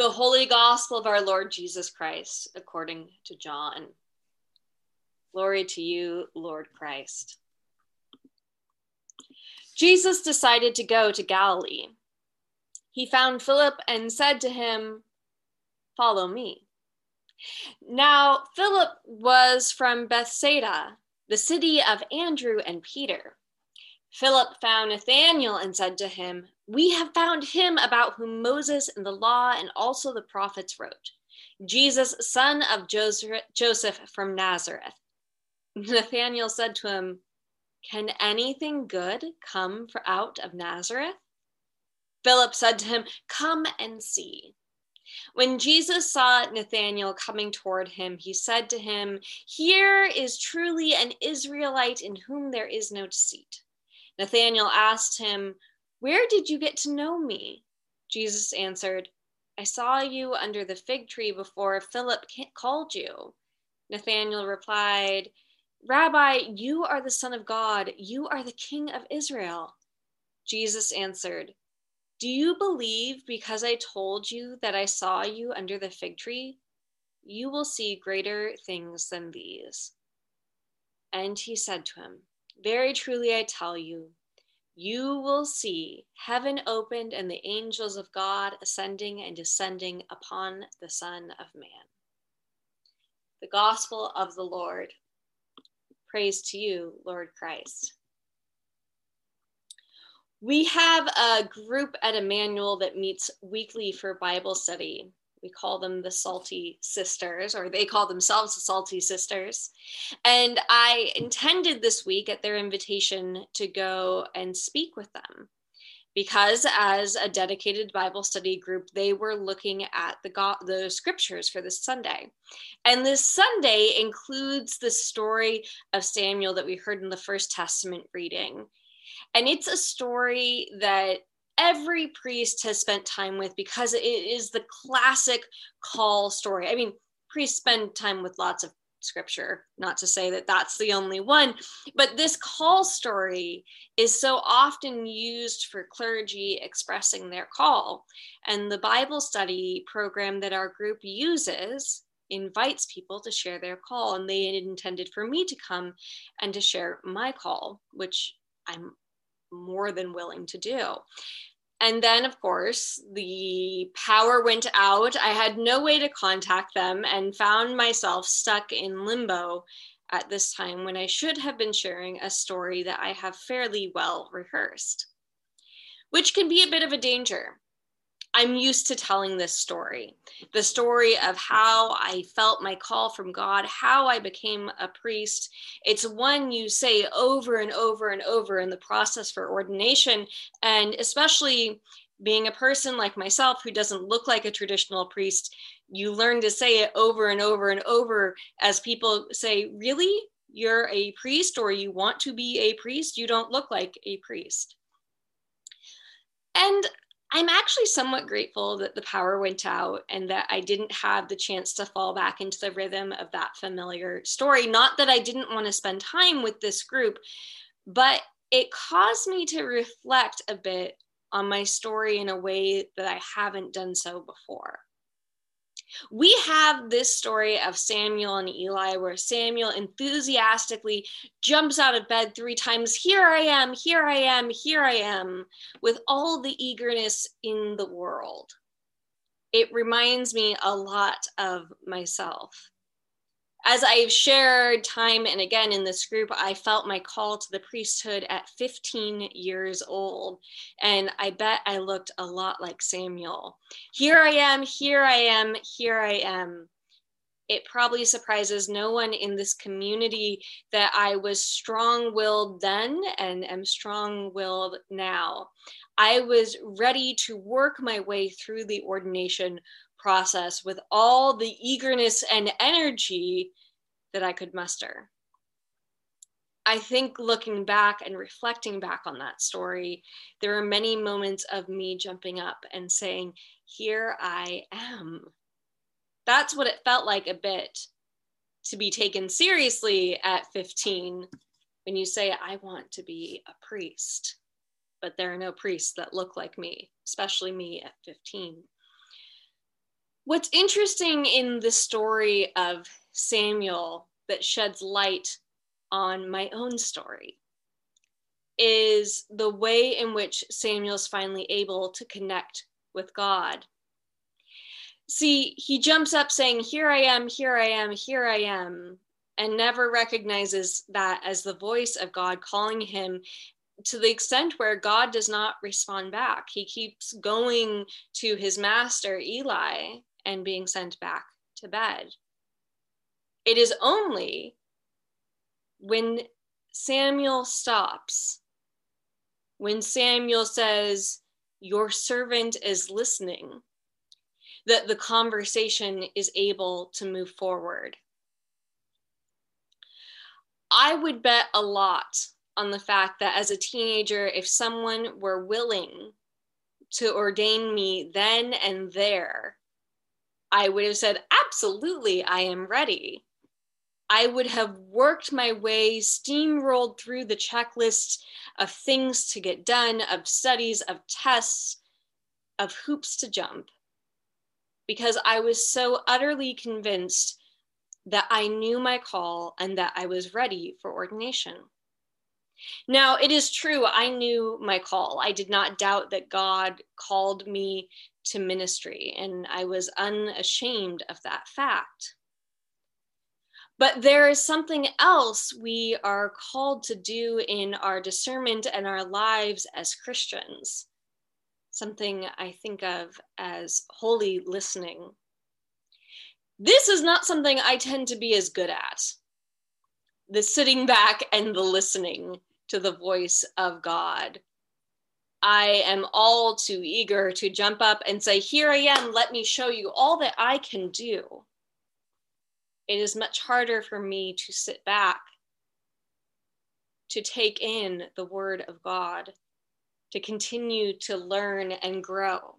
The Holy Gospel of our Lord Jesus Christ, according to John. Glory to you, Lord Christ. Jesus decided to go to Galilee. He found Philip and said to him, Follow me. Now, Philip was from Bethsaida, the city of Andrew and Peter. Philip found Nathanael and said to him, We have found him about whom Moses and the law and also the prophets wrote, Jesus, son of Joseph from Nazareth. Nathanael said to him, Can anything good come out of Nazareth? Philip said to him, Come and see. When Jesus saw Nathanael coming toward him, he said to him, Here is truly an Israelite in whom there is no deceit. Nathanael asked him, Where did you get to know me? Jesus answered, I saw you under the fig tree before Philip called you. Nathanael replied, Rabbi, you are the Son of God. You are the King of Israel. Jesus answered, Do you believe because I told you that I saw you under the fig tree? You will see greater things than these. And he said to him, very truly, I tell you, you will see heaven opened and the angels of God ascending and descending upon the Son of Man. The Gospel of the Lord. Praise to you, Lord Christ. We have a group at Emmanuel that meets weekly for Bible study we call them the salty sisters or they call themselves the salty sisters. And i intended this week at their invitation to go and speak with them because as a dedicated bible study group they were looking at the God, the scriptures for this sunday. And this sunday includes the story of samuel that we heard in the first testament reading. And it's a story that every priest has spent time with because it is the classic call story. I mean, priests spend time with lots of scripture, not to say that that's the only one, but this call story is so often used for clergy expressing their call. And the Bible study program that our group uses invites people to share their call, and they intended for me to come and to share my call, which I'm more than willing to do. And then, of course, the power went out. I had no way to contact them and found myself stuck in limbo at this time when I should have been sharing a story that I have fairly well rehearsed, which can be a bit of a danger I'm used to telling this story the story of how I felt my call from God, how I became a priest. It's one you say over and over and over in the process for ordination. And especially being a person like myself who doesn't look like a traditional priest, you learn to say it over and over and over as people say, Really? You're a priest or you want to be a priest? You don't look like a priest. And I'm actually somewhat grateful that the power went out and that I didn't have the chance to fall back into the rhythm of that familiar story. Not that I didn't want to spend time with this group, but it caused me to reflect a bit on my story in a way that I haven't done so before. We have this story of Samuel and Eli where Samuel enthusiastically jumps out of bed three times Here I am, here I am, here I am, with all the eagerness in the world. It reminds me a lot of myself as I've shared time and again in this group, I felt my call to the priesthood at 15 years old. And I bet I looked a lot like Samuel. Here I am, here I am, here I am. It probably surprises no one in this community that I was strong willed then and am strong willed now. I was ready to work my way through the ordination process with all the eagerness and energy that I could muster. I think looking back and reflecting back on that story, there are many moments of me jumping up and saying, Here I am. That's what it felt like a bit to be taken seriously at 15 when you say, I want to be a priest. But there are no priests that look like me, especially me at 15. What's interesting in the story of Samuel that sheds light on my own story is the way in which Samuel's finally able to connect with God. See, he jumps up saying, Here I am, here I am, here I am, and never recognizes that as the voice of God calling him to the extent where God does not respond back. He keeps going to his master, Eli, and being sent back to bed. It is only when Samuel stops, when Samuel says, Your servant is listening, that the conversation is able to move forward. I would bet a lot on the fact that as a teenager, if someone were willing to ordain me then and there, I would have said, Absolutely, I am ready. I would have worked my way, steamrolled through the checklist of things to get done, of studies, of tests, of hoops to jump, because I was so utterly convinced that I knew my call and that I was ready for ordination. Now, it is true, I knew my call. I did not doubt that God called me to ministry, and I was unashamed of that fact. But there is something else we are called to do in our discernment and our lives as Christians. Something I think of as holy listening. This is not something I tend to be as good at the sitting back and the listening to the voice of God. I am all too eager to jump up and say, Here I am, let me show you all that I can do it is much harder for me to sit back, to take in the word of God, to continue to learn and grow.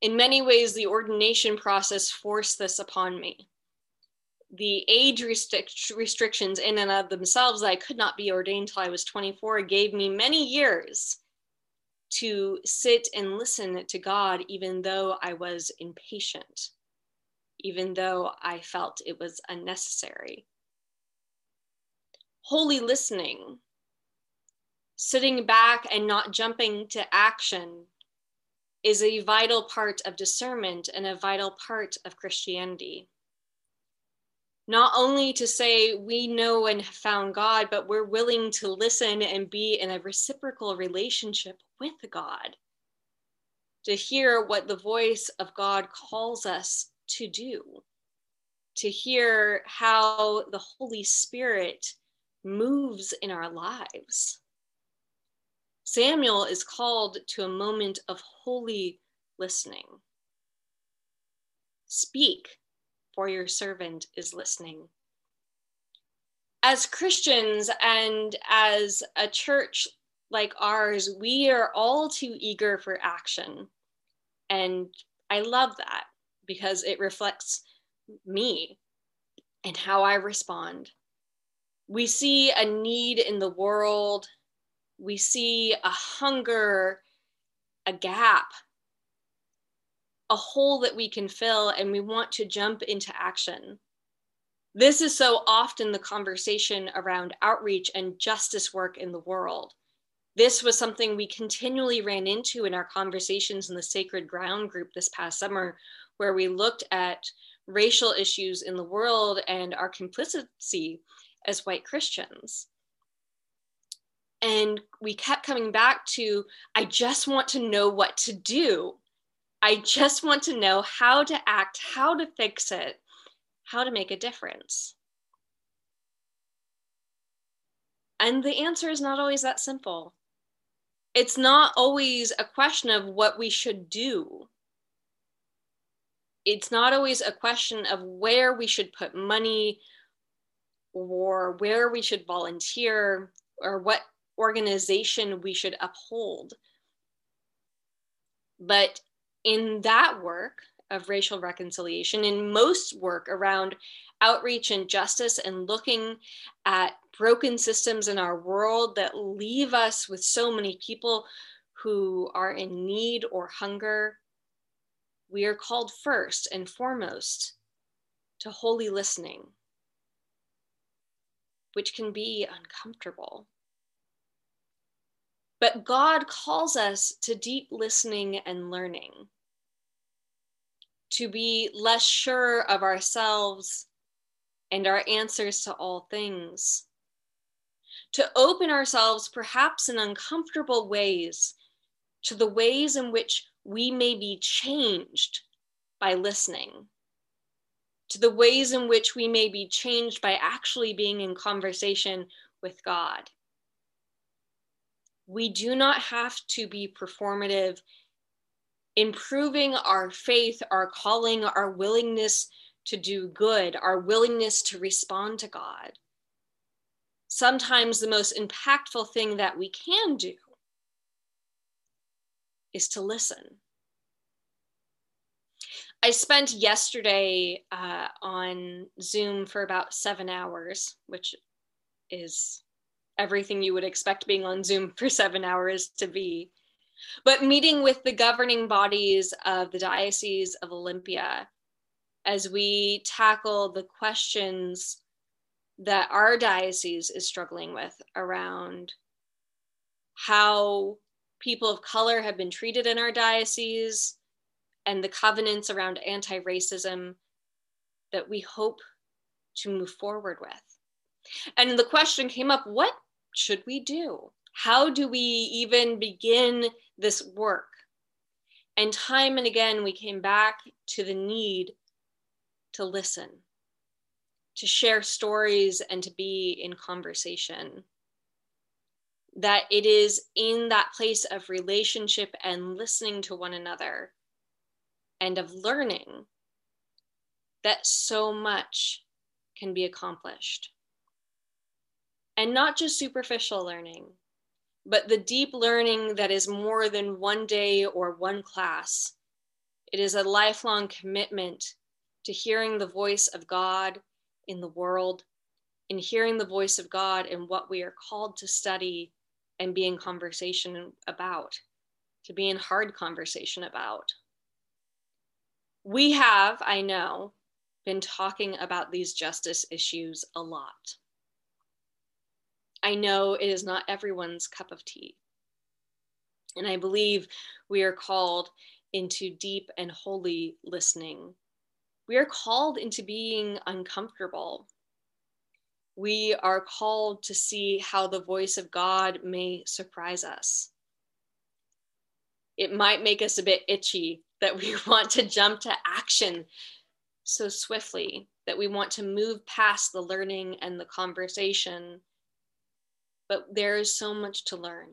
In many ways, the ordination process forced this upon me. The age restric- restrictions in and of themselves, that I could not be ordained till I was 24, gave me many years to sit and listen to God, even though I was impatient even though I felt it was unnecessary. Holy listening, sitting back and not jumping to action, is a vital part of discernment and a vital part of Christianity. Not only to say we know and have found God, but we're willing to listen and be in a reciprocal relationship with God, to hear what the voice of God calls us to do, to hear how the Holy Spirit moves in our lives. Samuel is called to a moment of holy listening. Speak, for your servant is listening. As Christians and as a church like ours, we are all too eager for action. And I love that because it reflects me and how I respond. We see a need in the world, we see a hunger, a gap, a hole that we can fill, and we want to jump into action. This is so often the conversation around outreach and justice work in the world. This was something we continually ran into in our conversations in the Sacred Ground group this past summer, where we looked at racial issues in the world and our complicity as white Christians. And we kept coming back to I just want to know what to do. I just want to know how to act, how to fix it, how to make a difference. And the answer is not always that simple. It's not always a question of what we should do it's not always a question of where we should put money or where we should volunteer or what organization we should uphold. But in that work of racial reconciliation, in most work around outreach and justice and looking at broken systems in our world that leave us with so many people who are in need or hunger we are called first and foremost to holy listening, which can be uncomfortable. But God calls us to deep listening and learning, to be less sure of ourselves and our answers to all things, to open ourselves, perhaps in uncomfortable ways, to the ways in which we may be changed by listening, to the ways in which we may be changed by actually being in conversation with God. We do not have to be performative. Improving our faith, our calling, our willingness to do good, our willingness to respond to God. Sometimes the most impactful thing that we can do is to listen. I spent yesterday uh, on Zoom for about seven hours, which is everything you would expect being on Zoom for seven hours to be. But meeting with the governing bodies of the Diocese of Olympia as we tackle the questions that our diocese is struggling with around how people of color have been treated in our diocese and the covenants around anti racism that we hope to move forward with. And the question came up what should we do? How do we even begin this work? And time and again, we came back to the need to listen, to share stories, and to be in conversation that it is in that place of relationship and listening to one another and of learning that so much can be accomplished. And not just superficial learning, but the deep learning that is more than one day or one class. It is a lifelong commitment to hearing the voice of God in the world, in hearing the voice of God in what we are called to study and be in conversation about, to be in hard conversation about. We have, I know, been talking about these justice issues a lot. I know it is not everyone's cup of tea. And I believe we are called into deep and holy listening. We are called into being uncomfortable we are called to see how the voice of God may surprise us. It might make us a bit itchy that we want to jump to action so swiftly, that we want to move past the learning and the conversation. But there is so much to learn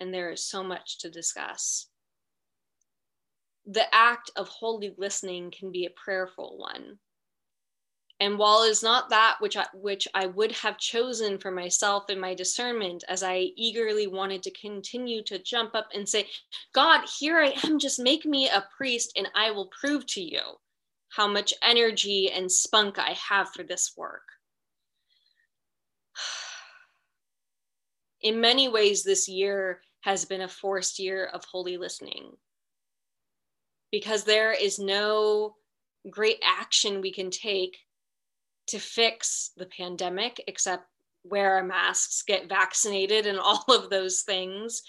and there is so much to discuss. The act of holy listening can be a prayerful one and while it is not that which I, which I would have chosen for myself in my discernment, as I eagerly wanted to continue to jump up and say, God, here I am, just make me a priest and I will prove to you how much energy and spunk I have for this work. In many ways, this year has been a forced year of holy listening because there is no great action we can take to fix the pandemic, except wear our masks, get vaccinated, and all of those things.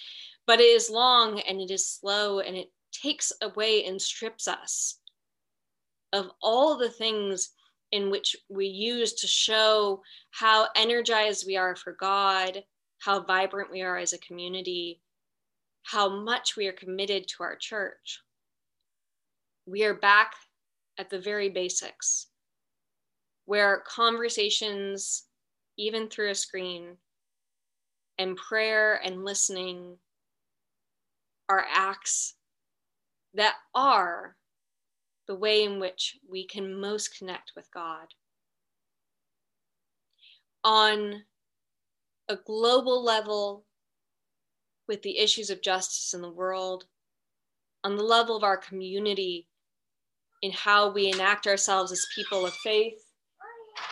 But it is long and it is slow and it takes away and strips us of all the things in which we use to show how energized we are for God, how vibrant we are as a community, how much we are committed to our church. We are back at the very basics where conversations, even through a screen, and prayer and listening are acts that are the way in which we can most connect with God. On a global level, with the issues of justice in the world, on the level of our community, in how we enact ourselves as people of faith,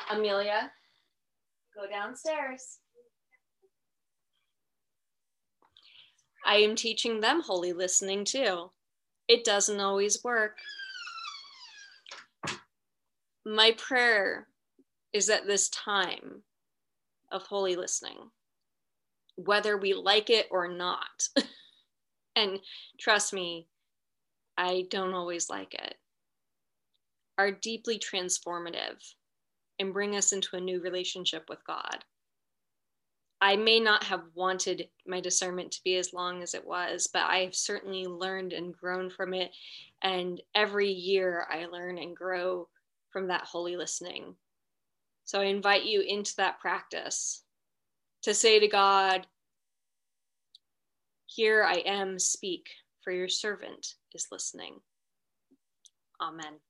Amelia, go downstairs. I am teaching them holy listening too. It doesn't always work. My prayer is that this time of holy listening, whether we like it or not, and trust me, I don't always like it, are deeply transformative and bring us into a new relationship with God. I may not have wanted my discernment to be as long as it was, but I have certainly learned and grown from it. And every year I learn and grow from that holy listening. So I invite you into that practice to say to God, Here I am, speak, for your servant is listening. Amen.